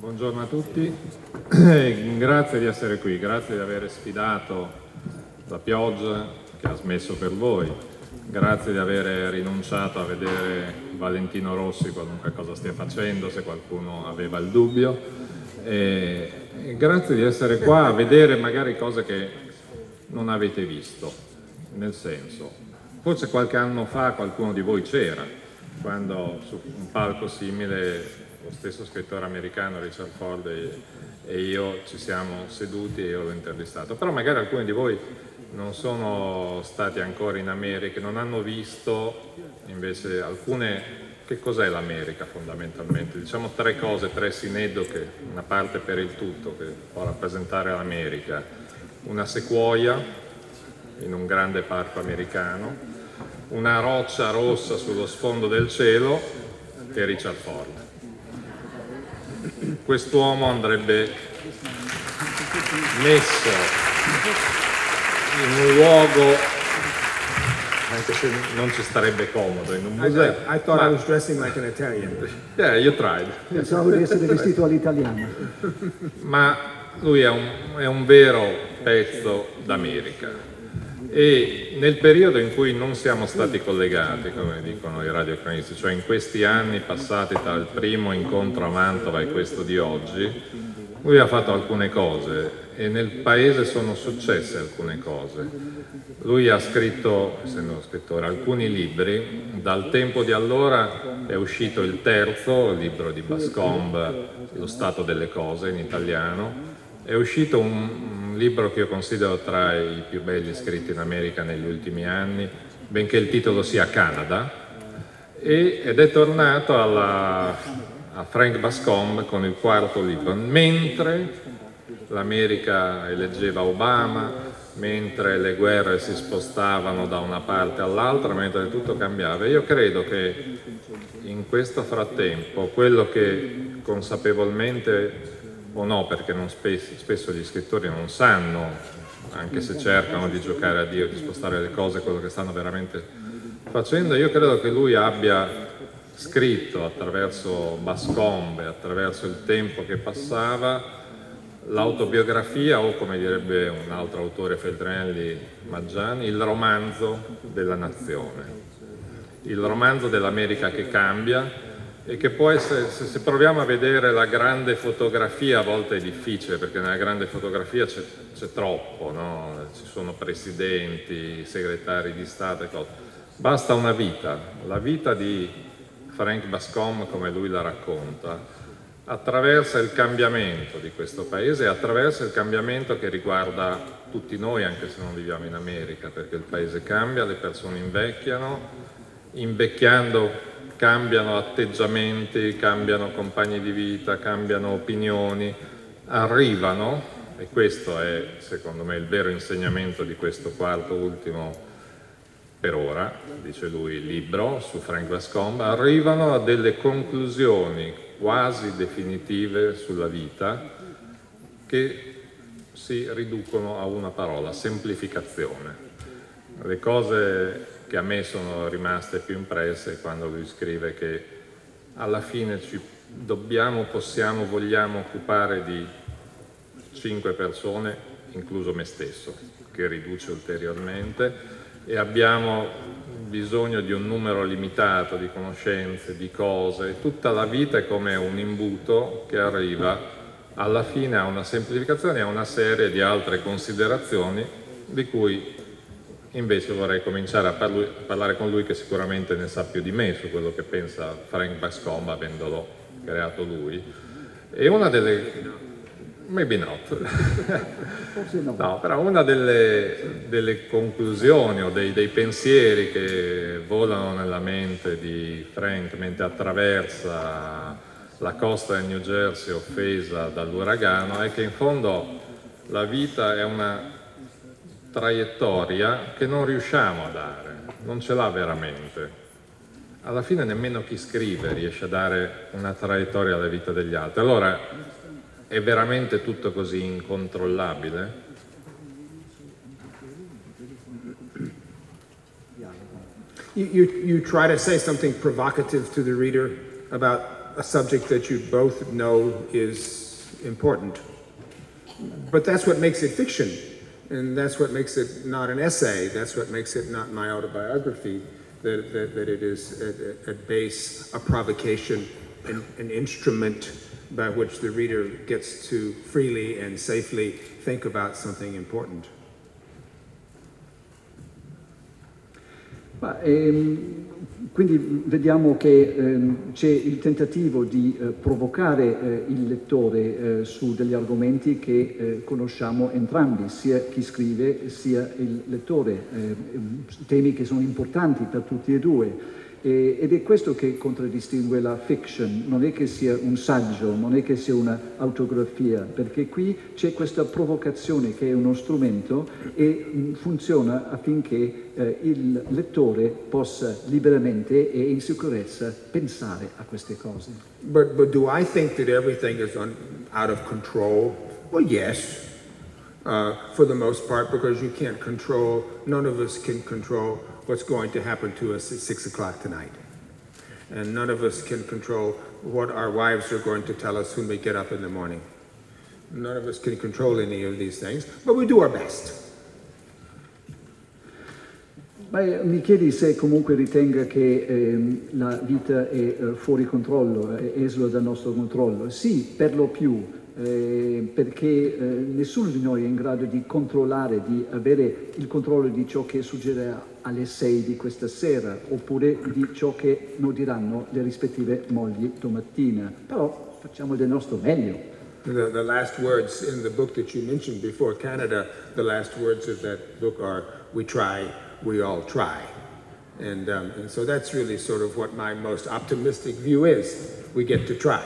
Buongiorno a tutti, grazie di essere qui, grazie di aver sfidato la pioggia che ha smesso per voi, grazie di aver rinunciato a vedere Valentino Rossi qualunque cosa stia facendo, se qualcuno aveva il dubbio, e, grazie di essere qua a vedere magari cose che non avete visto, nel senso, forse qualche anno fa qualcuno di voi c'era, quando su un palco simile lo stesso scrittore americano Richard Ford e, e io ci siamo seduti e io l'ho intervistato, però magari alcuni di voi non sono stati ancora in America, non hanno visto invece alcune che cos'è l'America fondamentalmente? Diciamo tre cose, tre sinedoche, una parte per il tutto che può rappresentare l'America. Una sequoia in un grande parco americano, una roccia rossa sullo sfondo del cielo e Richard Ford quest'uomo andrebbe messo in un luogo anche se non ci starebbe comodo in un museo. I, I thought Ma, I was dressing like an Italian. Yeah, you tried. Pensavo di essere vestito all'italiana. Ma lui è un, è un vero pezzo d'America e nel periodo in cui non siamo stati collegati, come dicono i radiocronisti, cioè in questi anni passati tra il primo incontro a Mantova e questo di oggi, lui ha fatto alcune cose e nel paese sono successe alcune cose. Lui ha scritto, essendo scrittore, alcuni libri, dal tempo di allora è uscito il terzo, il libro di Bascombe, Lo stato delle cose in italiano, è uscito un, libro che io considero tra i più belli scritti in America negli ultimi anni, benché il titolo sia Canada, ed è tornato alla, a Frank Bascom con il quarto libro, mentre l'America eleggeva Obama, mentre le guerre si spostavano da una parte all'altra, mentre tutto cambiava. Io credo che in questo frattempo quello che consapevolmente o no, perché spesso, spesso, gli scrittori non sanno, anche se cercano di giocare a Dio, di spostare le cose, quello che stanno veramente facendo. Io credo che lui abbia scritto attraverso Bascombe, attraverso il tempo che passava, l'autobiografia o come direbbe un altro autore Feltrinelli Maggiani, il romanzo della nazione, il romanzo dell'America che cambia e che può essere, se, proviamo a vedere la grande fotografia, a volte è difficile perché nella grande fotografia c'è, c'è troppo, no? ci sono presidenti, segretari di Stato e cose. Basta una vita, la vita di Frank Bascom come lui la racconta, attraversa il cambiamento di questo paese e attraversa il cambiamento che riguarda tutti noi anche se non viviamo in America, perché il paese cambia, le persone invecchiano, invecchiando cambiano atteggiamenti, cambiano compagni di vita, cambiano opinioni, arrivano, e questo è secondo me il vero insegnamento di questo quarto ultimo per ora, dice lui, libro su Frank Bascombe, arrivano a delle conclusioni quasi definitive sulla vita che si riducono a una parola, semplificazione. Le cose che a me sono rimaste più impresse quando lui scrive che alla fine ci dobbiamo, possiamo, vogliamo occupare di cinque persone, incluso me stesso, che riduce ulteriormente, e abbiamo bisogno di un numero limitato di conoscenze, di cose. Tutta la vita è come un imbuto che arriva alla fine a una semplificazione e a una serie di altre considerazioni di cui Invece vorrei cominciare a, parlu- a, parlare con lui che sicuramente ne sa più di me su quello che pensa Frank Bascombe avendolo creato lui. E una delle... Maybe not. no, però una delle, delle conclusioni o dei, dei, pensieri che volano nella mente di Frank mentre attraversa la costa del New Jersey offesa dall'uragano è che in fondo la vita è una traiettoria che non riusciamo a dare, non ce l'ha veramente. Alla fine nemmeno chi scrive riesce a dare una traiettoria alla vita degli altri. Allora è veramente tutto così incontrollabile? You, you, you try to say something provocative to the reader about a subject that you both know is important. But that's what makes it fiction, and that's what makes it not an essay. That's what makes it not my autobiography. That, that, that it is at, at base a provocation, an, an instrument by which the reader gets to freely and safely think about something important. Ma, ehm, um, quindi vediamo che ehm, c'è il tentativo di eh, provocare eh, il lettore eh, su degli argomenti che eh, conosciamo entrambi, sia chi scrive sia il lettore, eh, temi che sono importanti per tutti e due. E, ed è questo che contraddistingue la fiction, non è che sia un saggio, non è che sia un'autografia, perché qui c'è questa provocazione che è uno strumento e mh, funziona affinché eh, il lettore possa liberamente e in sicurezza pensare a queste cose. But, but do I think that everything is on, out of control? Well, yes, uh, for the most part, because you can't control, none of us can control what's going to happen to us at six o'clock tonight. And none of us can control what our wives are going to tell us when we get up in the morning. None of us can control any of these things, but we do our best. Beh, mi se comunque ritenga che ehm, la vita è eh, fuori controllo, è esula dal nostro controllo. Sì, per lo più, eh, perché eh, nessuno di noi è in grado di controllare, di avere il controllo di ciò che succederà alle 6 di questa sera, oppure di ciò che noi diranno le rispettive mogli domattina. Però facciamo del nostro meglio. The, the last words in the book that you mentioned before Canada, the last words of that book are, we try, we all try. And, um, and so that's really sort of what my most optimistic view is. We get to try.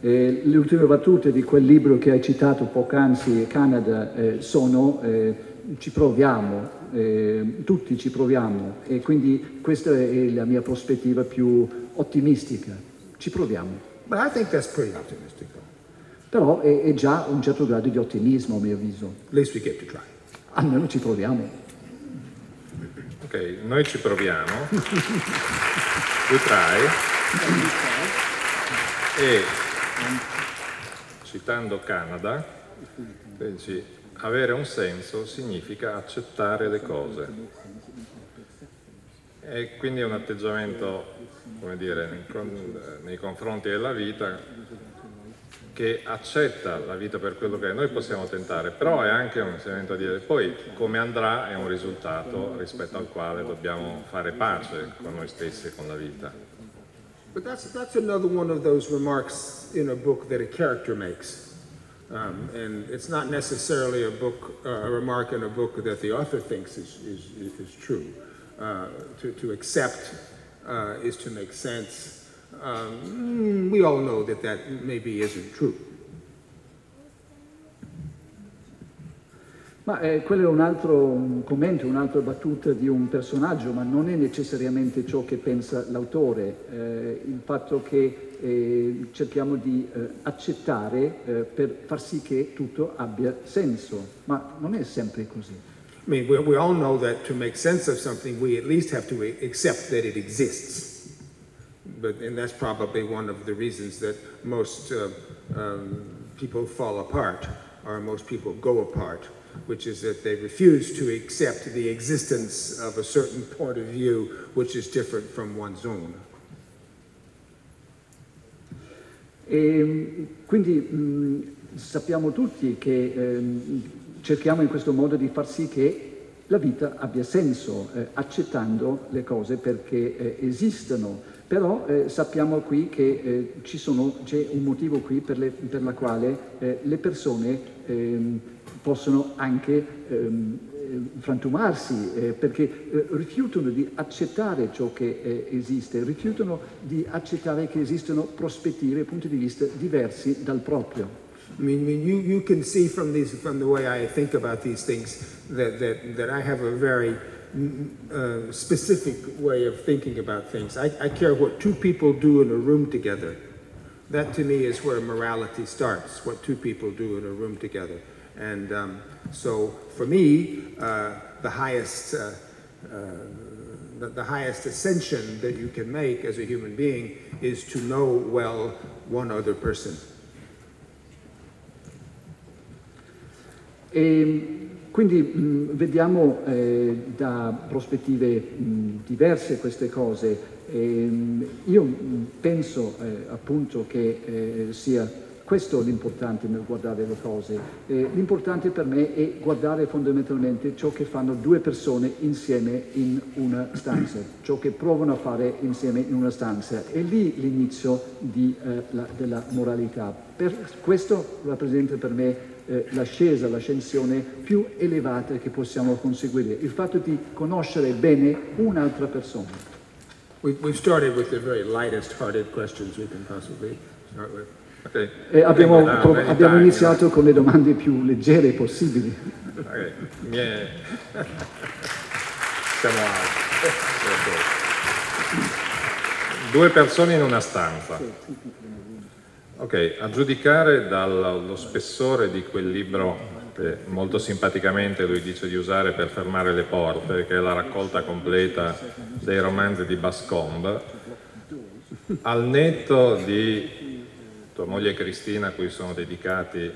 Eh, le ultime battute di quel libro che hai citato poc'anzi, Canada, eh, sono eh, ci proviamo, eh, tutti ci proviamo e quindi questa è la mia prospettiva più ottimistica. Ci proviamo. But I think that's pretty optimistic. Però è, è già un certo grado di ottimismo a mio avviso. At least we get to try. Almeno ci proviamo. Ok, noi ci proviamo. We try. E citando Canada, dici, avere un senso significa accettare le cose. E quindi è un atteggiamento, come dire, nei confronti della vita che accetta la vita per quello che è. Noi possiamo tentare, però è anche un insegnamento a dire poi come andrà è un risultato rispetto al quale dobbiamo fare pace con noi stessi e con la vita. But that's, that's another one of those remarks in a book that a character makes. Um, and it's not necessarily a book, uh, a remark in a book that the author thinks is, is, is true. Uh, to, to accept uh, is to make sense. Um, we all know that that maybe isn't true. Ma eh, quello è un altro commento, un'altra battuta di un personaggio, ma non è necessariamente ciò che pensa l'autore. Eh, il fatto che eh, cerchiamo di eh, accettare eh, per far sì che tutto abbia senso, ma non è sempre così. I mean, we, we all know that to make sense of something, we at least have to accept that it exists. But, and that's probably one of the reasons that most uh, um, people fall apart, or most people go apart, which is that they refuse to accept the existence of a certain point of view which is different from one's own. E quindi mh, sappiamo tutti che ehm, cerchiamo in questo modo di far sì che la vita abbia senso, eh, accettando le cose perché eh, esistono. Però eh, sappiamo qui che eh, sono, c'è un motivo qui per, le, per la quale eh, le persone ehm, possono anche ehm, eh, frantumarsi eh, perché eh, rifiutano di accettare ciò che eh, esiste, rifiutano di accettare che esistono prospettive, punti di vista diversi dal proprio. I mean, you, you can see from these, from the way I think about these things, that, that, that I have a very mm, uh, specific way of thinking about things. I, I care what two people do in a room together. That to me is where morality starts, what two people do in a room together. And um, so for me, uh, the highest uh, uh, the, the highest ascension that you can make as a human being is to know well one other person. E quindi mh, vediamo eh, da prospettive mh, diverse queste cose. E, mh, io penso eh, appunto che eh, sia questo l'importante nel guardare le cose. l'importante per me è guardare fondamentalmente ciò che fanno due persone insieme in una stanza, ciò che provano a fare insieme in una stanza. È lì l'inizio di, eh, la, della moralità. Per questo rappresenta per me eh, l'ascesa, l'ascensione più elevata che possiamo conseguire, il fatto di conoscere bene un'altra persona. We've started with the very lightest hearted questions we can possibly start with. Okay. Abbiamo, pro- abbiamo, iniziato con le domande più leggere possibili. Okay. Siamo Due persone in una stanza. Ok, a giudicare dallo spessore di quel libro che molto simpaticamente lui dice di usare per fermare le porte, che è la raccolta completa dei romanzi di Bascombe, al netto di tua moglie Cristina a cui sono dedicati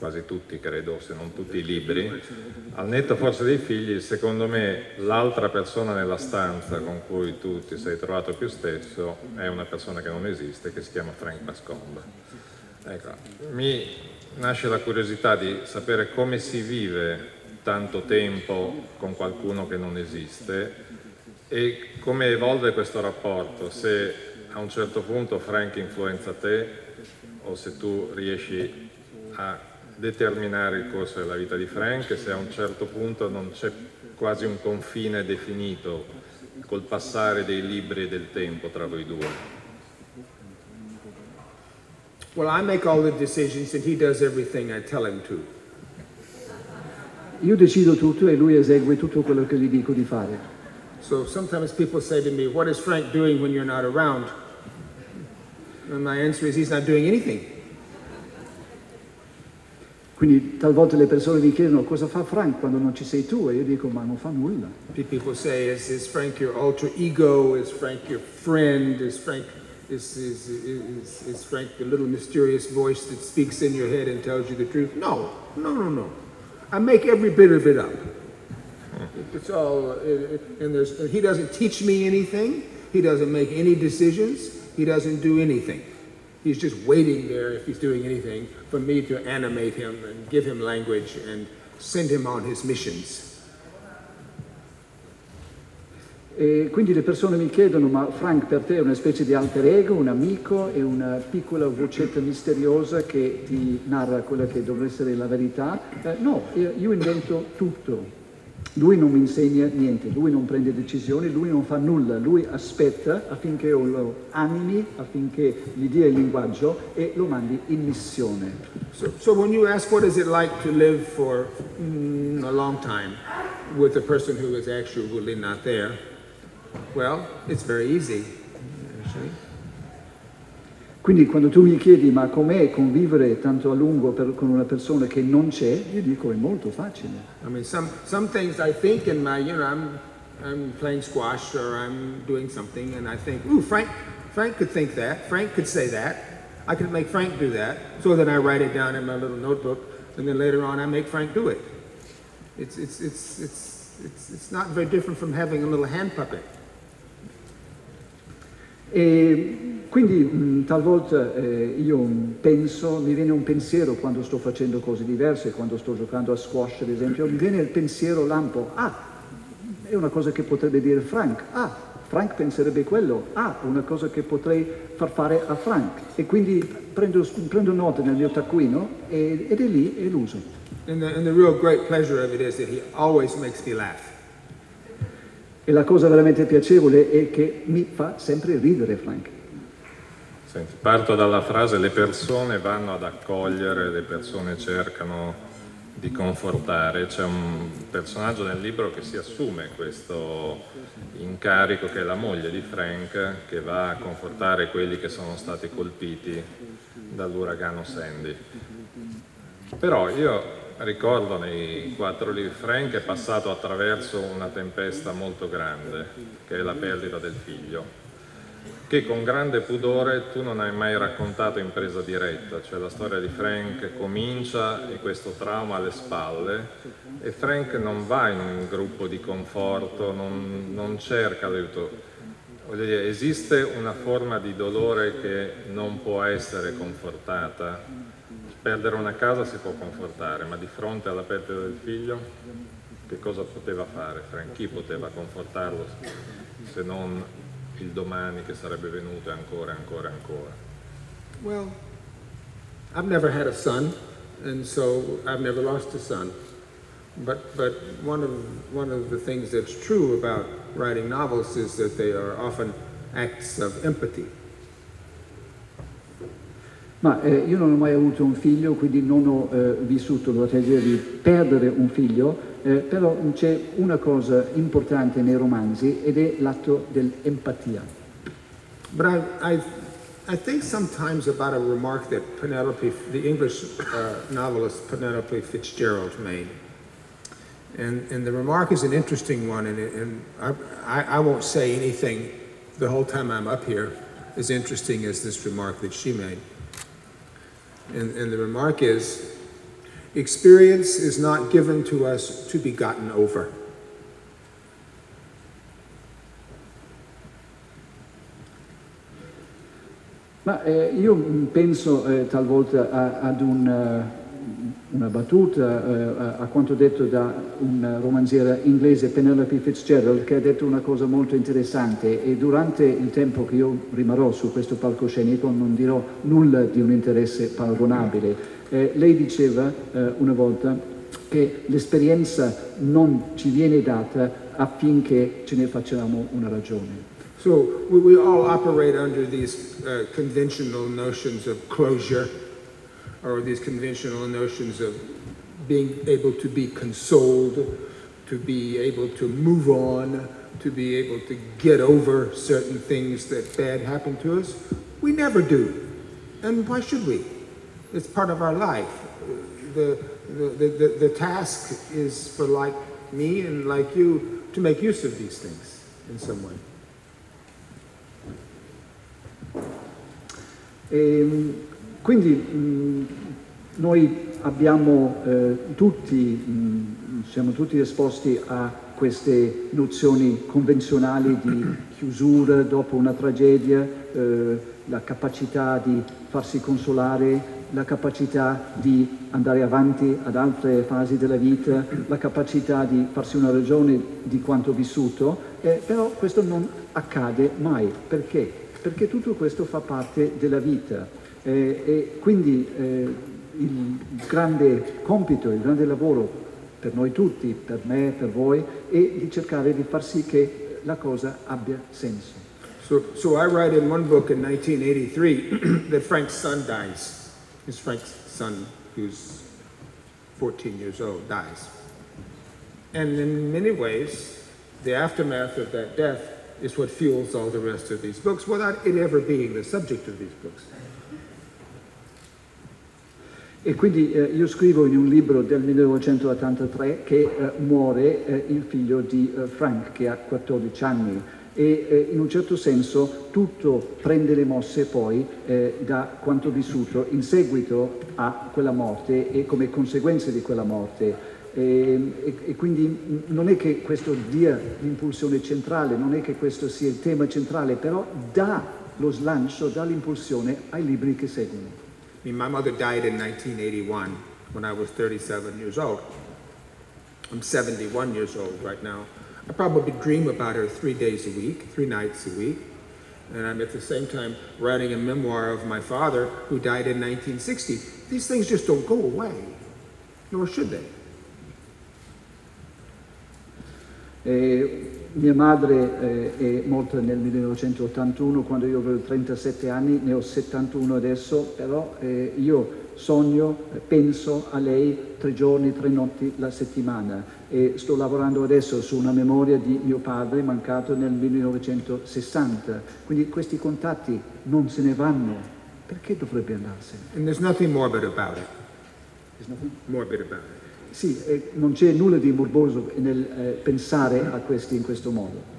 quasi tutti credo, se non tutti i libri, al netto forse dei figli, secondo me l'altra persona nella stanza con cui tu ti sei trovato più stesso è una persona che non esiste, che si chiama Frank Bascombe. Ecco, mi nasce la curiosità di sapere come si vive tanto tempo con qualcuno che non esiste e come evolve questo rapporto, se a un certo punto Frank influenza te o se tu riesci a determinare il corso della vita di Frank se a un certo punto non c'è quasi un confine definito col passare dei libri e del tempo tra voi due. Well, I make all the decisions and he does everything I tell him to. Io decido tutto e lui esegue tutto quello che gli dico di fare. So sometimes people say to me, what is Frank doing when you're not around? And my answer is he's not doing anything. Quindi talvolta le persone mi chiedono cosa fa Frank quando non ci sei tu e io dico ma non fa nulla. People say, is, is Frank your alter ego? Is Frank your friend? Is Frank, is, is, is, is Frank the little mysterious voice that speaks in your head and tells you the truth? No, no, no, no. I make every bit of it up. It's all, and there's, he doesn't teach me anything. He doesn't make any decisions. He doesn't do anything. He's just waiting there, if he's doing anything, for me to animate him and give him language and send him on his missions. E quindi le persone mi chiedono, ma Frank per te è una specie di alter ego, un amico, è una piccola vocetta misteriosa che ti narra quella che dovrebbe essere la verità? Eh, no, io invento tutto. Lui non mi insegna niente, lui non prende decisioni, lui non fa nulla, lui aspetta affinché io lo animi, affinché gli dia il linguaggio e lo mandi in missione. So, so when you ask what is it like to live for mm, a long time with a person who is actually not there, well, it's very easy. Actually. Quindi quando tu mi chiedi ma com'è convivere tanto a lungo per, con una persona che non c'è, io dico è molto facile. I mean, some, some things I think in my, you know, I'm, I'm playing squash or I'm doing something and I think, ooh, Frank, Frank could think that, Frank could say that, I could make Frank do that. So then I write it down in my little notebook and then later on I make Frank do it. It's, it's, it's, it's, it's, it's not very different from having a little hand puppet. E quindi mh, talvolta eh, io penso, mi viene un pensiero quando sto facendo cose diverse, quando sto giocando a squash ad esempio, mi viene il pensiero lampo, ah, è una cosa che potrebbe dire Frank, ah, Frank penserebbe quello, ah, una cosa che potrei far fare a Frank. E quindi prendo, prendo nota nel mio taccuino e, ed è lì e l'uso. And the, and the real great pleasure of it is that he always makes me laugh. E la cosa veramente piacevole è che mi fa sempre ridere Frank. Senti, parto dalla frase le persone vanno ad accogliere, le persone cercano di confortare. C'è un personaggio nel libro che si assume questo incarico che è la moglie di Frank che va a confortare quelli che sono stati colpiti dall'uragano Sandy. Però io ricordo nei quattro libri, Frank è passato attraverso una tempesta molto grande, che è la perdita del figlio, che con grande pudore tu non hai mai raccontato in presa diretta, cioè la storia di Frank comincia e questo trauma alle spalle e Frank non va in un gruppo di conforto, non, non cerca l'aiuto. Voglio dire, esiste una forma di dolore che non può essere confortata. Perdere una casa si può confortare, ma di fronte alla perdita del figlio, che cosa poteva fare Frank? Chi poteva confortarlo se non il domani che sarebbe venuto ancora ancora ancora. Well, I've never had a son, and so I've never lost a son. But, but one, of, one of the things that's true about writing novels is that they are often acts of empathy. Ma eh, io non ho mai avuto un figlio, quindi non ho eh, vissuto la tragedia di perdere un figlio, eh, però c'è una cosa importante nei romanzi ed è l'atto dell'empatia. But I, I, I think sometimes about a remark that Penelope, the English uh, novelist Penelope Fitzgerald made. And, and the remark is an interesting one, and, it, and I, I won't say anything the whole time I'm up here as interesting as this remark that she made. And, and the remark is experience is not given to us to be gotten over. Ma eh, io penso eh, talvolta a, ad un, uh, una battuta, uh, a quanto detto da un romanziere inglese, Penelope Fitzgerald, che ha detto una cosa molto interessante e durante il tempo che io rimarrò su questo palcoscenico non dirò nulla di un interesse paragonabile. Eh, lei diceva eh, una volta che l'esperienza non ci viene data affinché ce ne facciamo una ragione. So we, we all operate under these uh, conventional notions of closure or these conventional notions of being able to be consoled, to be able to move on, to be able to get over certain things that bad happen to us. We never do. And why should we? It's part of our life. The, the, the, the, task is for like me and like you to make use of these things in some way. Ehm, quindi mh, noi abbiamo eh, tutti, mh, siamo tutti esposti a queste nozioni convenzionali di chiusura dopo una tragedia, eh, la capacità di farsi consolare, la capacità di andare avanti ad altre fasi della vita, la capacità di farsi una ragione di quanto vissuto, eh, però questo non accade mai. Perché? Perché tutto questo fa parte della vita eh, e quindi eh, il grande compito, il grande lavoro per noi tutti, per me, per voi, è di cercare di far sì che la cosa abbia senso. So, so I write in one book in 1983 that Frank's son dies. His Frank's son, who's 14 years old, dies. And in many ways, the aftermath of that death is what fuels all the rest of these books without it ever being the subject of these books. E quindi eh, io scrivo in un libro del 1983 che eh, muore eh, il figlio di eh, Frank che ha 14 anni e eh, in un certo senso tutto prende le mosse poi eh, da quanto vissuto in seguito a quella morte e come conseguenze di quella morte. E, e, e, quindi non è che questo dia l'impulsione centrale, non è che questo sia il tema centrale, però dà lo slancio, dà l'impulsione ai libri che seguono. I mean, my mother died in 1981 when I was 37 years old. I'm 71 years old right now. I probably dream about her three days a week, three nights a week. And I'm at the same time writing a memoir of my father who died in 1960. These things just don't go away, nor should they. E mia madre eh, è morta nel 1981 quando io avevo 37 anni, ne ho 71 adesso, però eh, io sogno, penso a lei tre giorni, tre notti la settimana e sto lavorando adesso su una memoria di mio padre mancato nel 1960. Quindi questi contatti non se ne vanno. Perché dovrebbe andarsene? And there's nothing morbid about it. There's nothing morbid about it. Sì, eh, non c'è nulla di morboso nel eh, pensare a questi in questo modo.